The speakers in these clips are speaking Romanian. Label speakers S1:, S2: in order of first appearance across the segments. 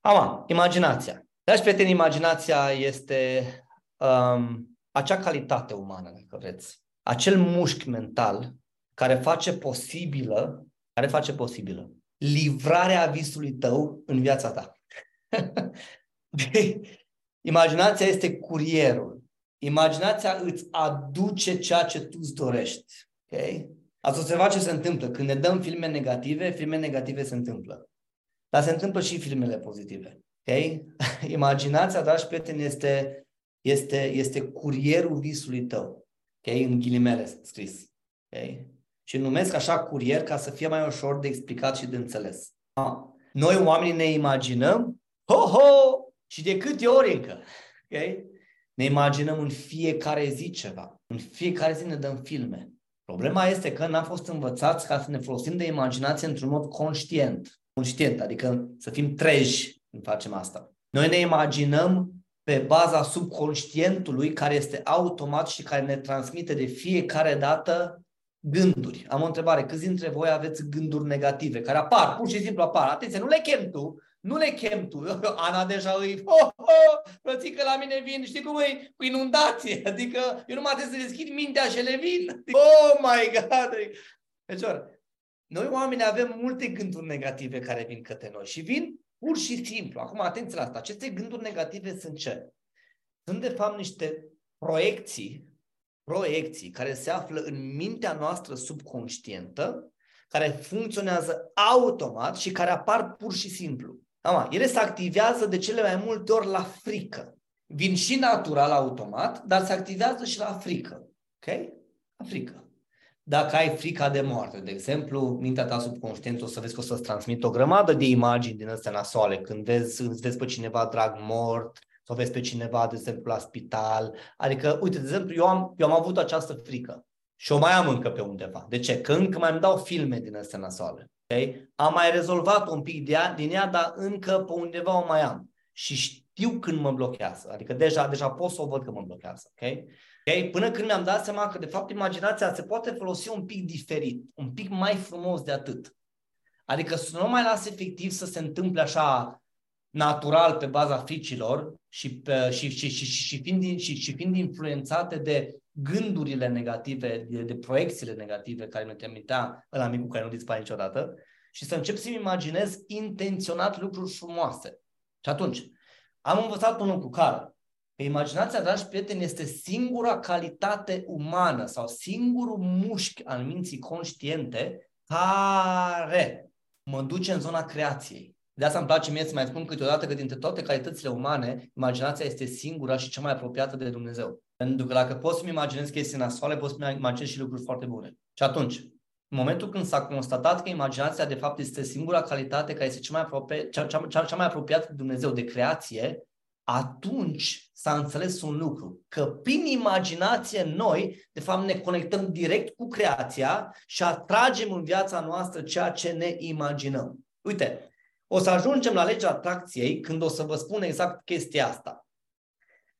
S1: Ama, imaginația. Dragi prieteni, imaginația este um, acea calitate umană, dacă vreți, acel mușchi mental care face posibilă, care face posibilă livrarea visului tău în viața ta. Imaginația este curierul. Imaginația îți aduce ceea ce tu îți dorești. Okay? Ați observat ce se întâmplă. Când ne dăm filme negative, filme negative se întâmplă. Dar se întâmplă și filmele pozitive. Okay? Imaginația, dragi prieteni, este, este, este curierul visului tău. Okay? În ghilimele scris. Okay? Și numesc așa curier ca să fie mai ușor de explicat și de înțeles. Noi oamenii ne imaginăm, ho-ho, și de câte ori încă. Okay? Ne imaginăm în fiecare zi ceva. În fiecare zi ne dăm filme. Problema este că n-am fost învățați ca să ne folosim de imaginație într-un mod conștient. Conștient, adică să fim treji când facem asta. Noi ne imaginăm pe baza subconștientului care este automat și care ne transmite de fiecare dată gânduri. Am o întrebare. Câți dintre voi aveți gânduri negative care apar, pur și simplu apar? Atenție, nu le chem tu, nu le chem tu. Ana deja îi, oh, oh, frățică, la mine vin, știi cum e? Cu inundație. Adică eu nu mai trebuie să deschid mintea și le vin. Oh my God! Deci, noi oamenii avem multe gânduri negative care vin către noi și vin pur și simplu. Acum, atenție la asta. Aceste gânduri negative sunt ce? Sunt de fapt niște proiecții, proiecții care se află în mintea noastră subconștientă, care funcționează automat și care apar pur și simplu. Ama, ele se activează de cele mai multe ori la frică. Vin și natural, automat, dar se activează și la frică. Ok? La frică. Dacă ai frica de moarte, de exemplu, mintea ta subconștientă o să vezi că o să-ți transmit o grămadă de imagini din astea nasoale. Când vezi, îți vezi pe cineva drag mort, sau vezi pe cineva, de exemplu, la spital. Adică, uite, de exemplu, eu am, eu am avut această frică și o mai am încă pe undeva. De ce? Că încă mai îmi dau filme din astea nasoale. Okay? Am mai rezolvat un pic de ea, din ea, dar încă pe undeva o mai am. Și știu când mă blochează. Adică deja, deja pot să o văd că mă blochează. Okay? Okay? Până când mi-am dat seama că, de fapt, imaginația se poate folosi un pic diferit, un pic mai frumos de atât. Adică să nu mai las efectiv să se întâmple așa natural pe baza fricilor și, pe, și, și, și, și, și, fiind, și, și fiind influențate de gândurile negative, de, de proiecțiile negative care ne trimitea la amicul care nu dispare niciodată și să încep să-mi imaginez intenționat lucruri frumoase. Și atunci, am învățat un lucru care că imaginația, dragi prieteni, este singura calitate umană sau singurul mușchi al minții conștiente care mă duce în zona creației. De asta îmi place mie să mai spun câteodată că dintre toate calitățile umane, imaginația este singura și cea mai apropiată de Dumnezeu. Pentru că dacă poți să-mi imaginez chestii nasoale, poți să-mi imaginez și lucruri foarte bune. Și atunci, în momentul când s-a constatat că imaginația de fapt este singura calitate care este cea mai, apropie, cea, cea, cea, cea mai apropiată de Dumnezeu, de creație, atunci s-a înțeles un lucru, că prin imaginație noi, de fapt, ne conectăm direct cu creația și atragem în viața noastră ceea ce ne imaginăm. Uite, o să ajungem la legea atracției când o să vă spun exact chestia asta.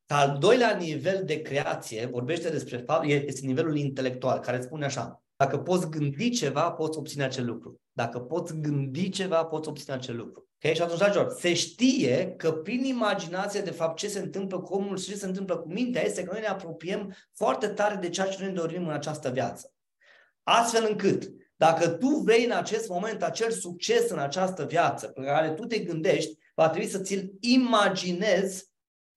S1: Al doilea nivel de creație vorbește despre fapt, este nivelul intelectual, care spune așa, dacă poți gândi ceva, poți obține acel lucru. Dacă poți gândi ceva, poți obține acel lucru. Okay? Și atunci, dragilor, se știe că prin imaginație, de fapt, ce se întâmplă cu omul și ce se întâmplă cu mintea este că noi ne apropiem foarte tare de ceea ce noi dorim în această viață. Astfel încât, dacă tu vrei în acest moment acel succes în această viață pe care tu te gândești, va trebui să ți-l imaginezi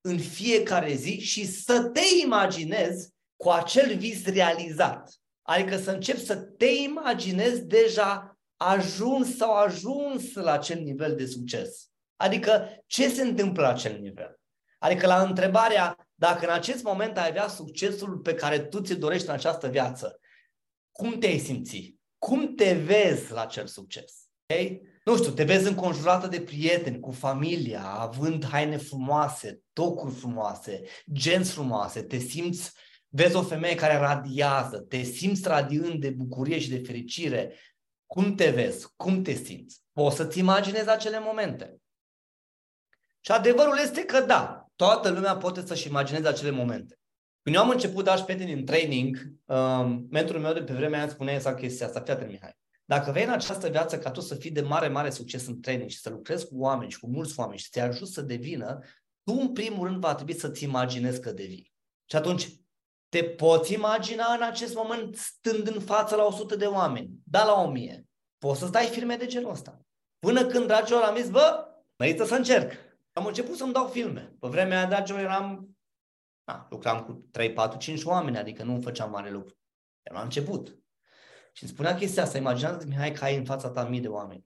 S1: în fiecare zi și să te imaginezi cu acel vis realizat. Adică să începi să te imaginezi deja ajuns sau ajuns la acel nivel de succes. Adică ce se întâmplă la acel nivel? Adică la întrebarea dacă în acest moment ai avea succesul pe care tu ți dorești în această viață, cum te-ai simți? Cum te vezi la acel succes? Okay? Nu știu, te vezi înconjurată de prieteni, cu familia, având haine frumoase, tocuri frumoase, genți frumoase, te simți, vezi o femeie care radiază, te simți radiând de bucurie și de fericire. Cum te vezi? Cum te simți? Poți să-ți imaginezi acele momente. Și adevărul este că da, toată lumea poate să-și imagineze acele momente. Când eu am început, dași prieteni, în training, um, mentorul meu de pe vremea aia spunea exact chestia asta. Fii atent, Mihai. Dacă vei în această viață ca tu să fii de mare, mare succes în training și să lucrezi cu oameni și cu mulți oameni și să te ajut să devină, tu în primul rând va trebui să-ți imaginezi că devii. Și atunci, te poți imagina în acest moment stând în față la 100 de oameni, da la 1000. Poți să-ți dai filme de genul ăsta. Până când, dragilor, am zis, bă, merită să încerc. Am început să-mi dau filme. Pe vremea aia, dragilor, eram, na, lucram cu 3, 4, 5 oameni, adică nu făceam mare lucru. Eram la început. Și îmi spunea chestia asta, imaginează-ți, Mihai, că ai în fața ta mii de oameni.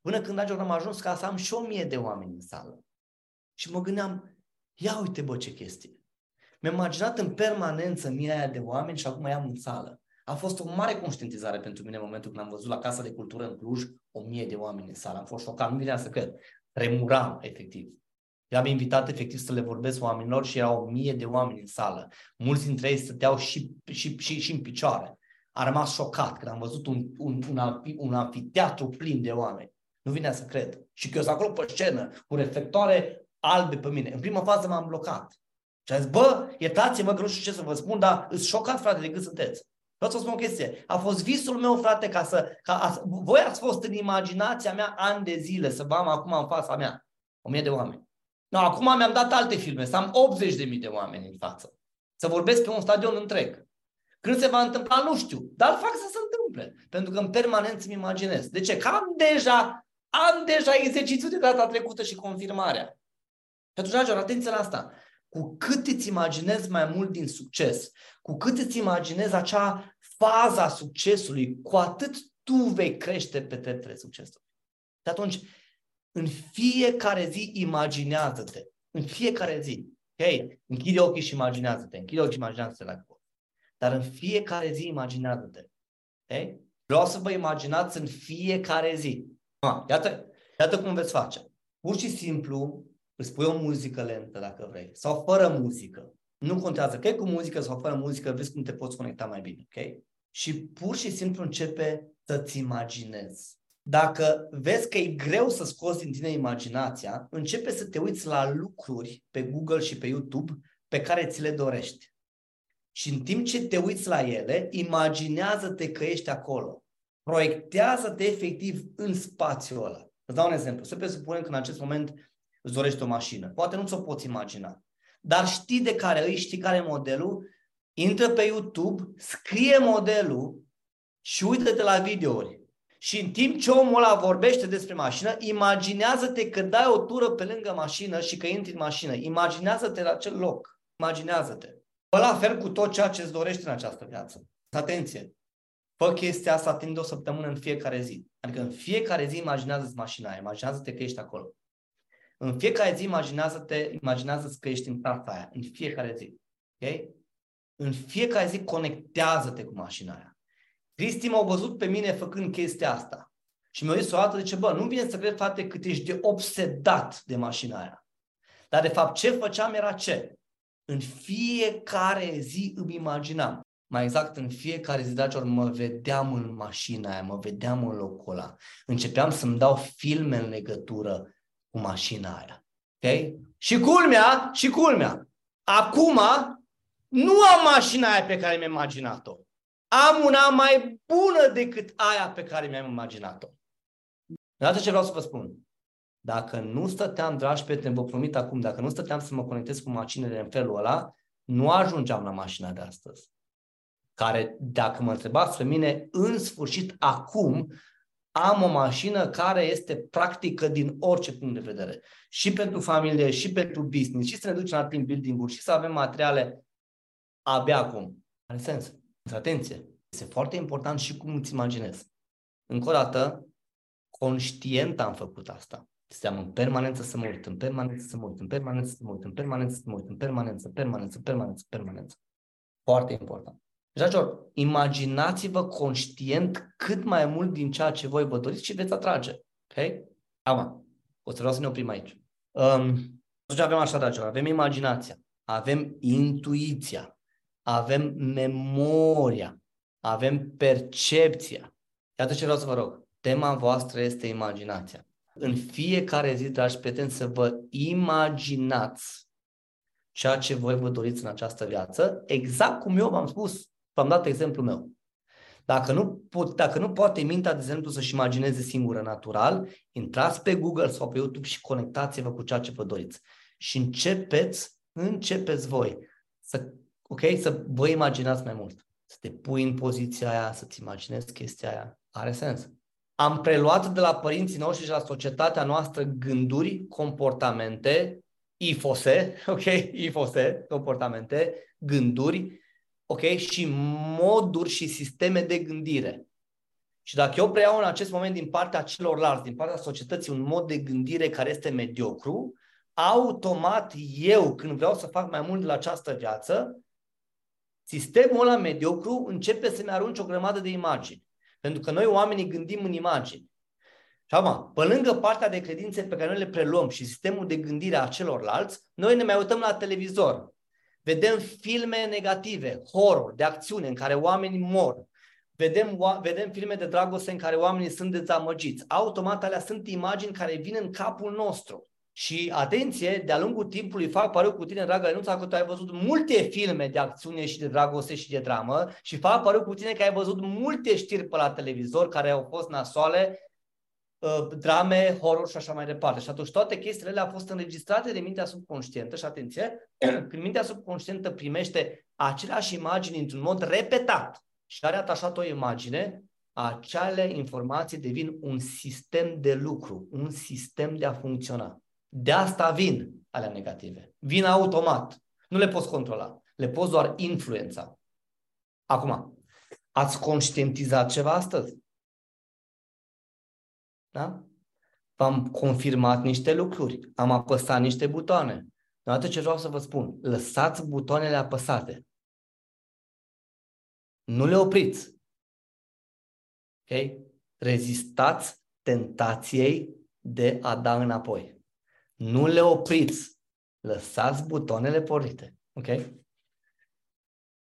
S1: Până când, dragilor, am ajuns ca să am și o mie de oameni în sală. Și mă gândeam, ia uite bă ce chestie. Mi-am imaginat în permanență mii aia de oameni și acum i-am în sală. A fost o mare conștientizare pentru mine în momentul când am văzut la Casa de Cultură în Cluj o mie de oameni în sală. Am fost șocat, nu vinea să cred. Tremuram, efectiv. I-am invitat efectiv să le vorbesc oamenilor și erau o mie de oameni în sală. Mulți dintre ei stăteau și, și, și, și în picioare. A rămas șocat când am văzut un, un, un, un anfiteatru plin de oameni. Nu vinea să cred. Și că eu sunt acolo pe scenă, cu reflectoare albe pe mine. În prima fază m-am blocat. Și am zis, bă, iertați-mă că nu știu ce să vă spun, dar îți șocat, frate, de cât sunteți. Vreau să vă spun o chestie. A fost visul meu, frate, ca să... Ca a, voi ați fost în imaginația mea ani de zile să vă am acum în fața mea. O mie de oameni. No, acum mi-am dat alte filme, să am 80 de mii de oameni în față. Să vorbesc pe un stadion întreg. Când se va întâmpla, nu știu, dar fac să se întâmple. Pentru că în permanent îmi imaginez. De ce? Că am deja, am deja exercițiul de data trecută și confirmarea. Și atunci, dragilor, atenție la asta. Cu cât îți imaginezi mai mult din succes, cu cât îți imaginezi acea fază a succesului, cu atât tu vei crește pe treptele succesului. Și atunci, în fiecare zi, imaginează-te. În fiecare zi. Hei, închide ochii și imaginează-te. Închide ochii și imaginează-te la acolo. Dar în fiecare zi, imaginează-te. Okay? Vreau să vă imaginați în fiecare zi. Ah, iată, iată cum veți face. Pur și simplu, îți pui o muzică lentă dacă vrei, sau fără muzică. Nu contează că e cu muzică sau fără muzică, vezi cum te poți conecta mai bine, ok? Și pur și simplu începe să-ți imaginezi. Dacă vezi că e greu să scoți din tine imaginația, începe să te uiți la lucruri pe Google și pe YouTube pe care ți le dorești. Și în timp ce te uiți la ele, imaginează-te că ești acolo. Proiectează-te efectiv în spațiul ăla. Îți dau un exemplu. Să presupunem că în acest moment îți dorești o mașină. Poate nu ți-o poți imagina. Dar știi de care îi, știi care e modelul, intră pe YouTube, scrie modelul și uită-te la videouri. Și în timp ce omul ăla vorbește despre mașină, imaginează-te că dai o tură pe lângă mașină și că intri în mașină. Imaginează-te la acel loc. Imaginează-te. Fă la fel cu tot ceea ce îți dorești în această viață. Atenție! Fă chestia asta timp de o săptămână în fiecare zi. Adică în fiecare zi imaginează-ți mașina aia. Imaginează-te că ești acolo. În fiecare zi imaginează-te, imaginează că ești în casa aia. În fiecare zi. Ok? În fiecare zi conectează-te cu mașina aia. Cristi m-au văzut pe mine făcând chestia asta. Și mi-a zis o dată, ce bă, nu vine să cred, frate, cât ești de obsedat de mașina aia. Dar de fapt ce făceam era ce? În fiecare zi îmi imaginam. Mai exact, în fiecare zi, dragilor, mă vedeam în mașina aia, mă vedeam în locul ăla. Începeam să-mi dau filme în legătură cu mașina aia. Okay? Și culmea, și culmea, acum nu am mașina aia pe care mi-am imaginat-o. Am una mai bună decât aia pe care mi-am imaginat-o. Iată ce vreau să vă spun. Dacă nu stăteam, dragi prieteni, vă promit acum, dacă nu stăteam să mă conectez cu mașinile în felul ăla, nu ajungeam la mașina de astăzi. Care, dacă mă întrebați pe mine, în sfârșit, acum, am o mașină care este practică din orice punct de vedere. Și pentru familie, și pentru business, și să ne ducem la team building-uri, și să avem materiale abia acum. Are sens. Atenție! Este foarte important și cum îți imaginezi. Încă o dată, conștient am făcut asta. Steam în permanență să mă uit, în permanență să mă uit, în permanență să mă uit, în permanență să mă uit, în permanență, permanență, permanență, permanență. Foarte important. Dragilor, imaginați-vă conștient cât mai mult din ceea ce voi vă doriți și veți atrage. Ok? Acum, o să vreau să ne oprim aici. Um, atunci avem așa, dragilor, avem imaginația, avem intuiția, avem memoria, avem percepția. Iată ce vreau să vă rog. Tema voastră este imaginația. În fiecare zi, dragi prieteni, să vă imaginați ceea ce voi vă doriți în această viață, exact cum eu v-am spus V-am dat exemplul meu. Dacă nu, pot, dacă nu poate mintea, de exemplu, să-și imagineze singură natural, intrați pe Google sau pe YouTube și conectați-vă cu ceea ce vă doriți. Și începeți, începeți voi să, ok, să vă imaginați mai mult. Să te pui în poziția aia, să-ți imaginezi chestia aia. Are sens. Am preluat de la părinții noștri și la societatea noastră gânduri, comportamente, ifose, ok, ifose, comportamente, gânduri, ok, și moduri și sisteme de gândire. Și dacă eu preiau în acest moment din partea celorlalți, din partea societății, un mod de gândire care este mediocru, automat eu, când vreau să fac mai mult de la această viață, sistemul ăla mediocru începe să-mi arunce o grămadă de imagini. Pentru că noi oamenii gândim în imagini. Și acum, pe lângă partea de credințe pe care noi le preluăm și sistemul de gândire a celorlalți, noi ne mai uităm la televizor. Vedem filme negative, horror, de acțiune, în care oamenii mor. Vedem, vedem filme de dragoste în care oamenii sunt dezamăgiți. Automat alea sunt imagini care vin în capul nostru. Și atenție, de-a lungul timpului fac pariu cu tine, dragă Lenuța, că tu ai văzut multe filme de acțiune și de dragoste și de dramă și fac pariu cu tine că ai văzut multe știri pe la televizor care au fost nasoale, uh, drame, horror și așa mai departe. Și atunci toate chestiile alea au fost înregistrate de mintea subconștientă și atenție, când mintea subconștientă primește aceleași imagini într-un mod repetat și are atașat o imagine, acele informații devin un sistem de lucru, un sistem de a funcționa. De asta vin alea negative. Vin automat. Nu le poți controla. Le poți doar influența. Acum, ați conștientizat ceva astăzi? Da? V-am confirmat niște lucruri. Am apăsat niște butoane. Odată ce vreau să vă spun, lăsați butoanele apăsate. Nu le opriți. Ok? Rezistați tentației de a da înapoi. Nu le opriți. Lăsați butoanele pornite. Ok?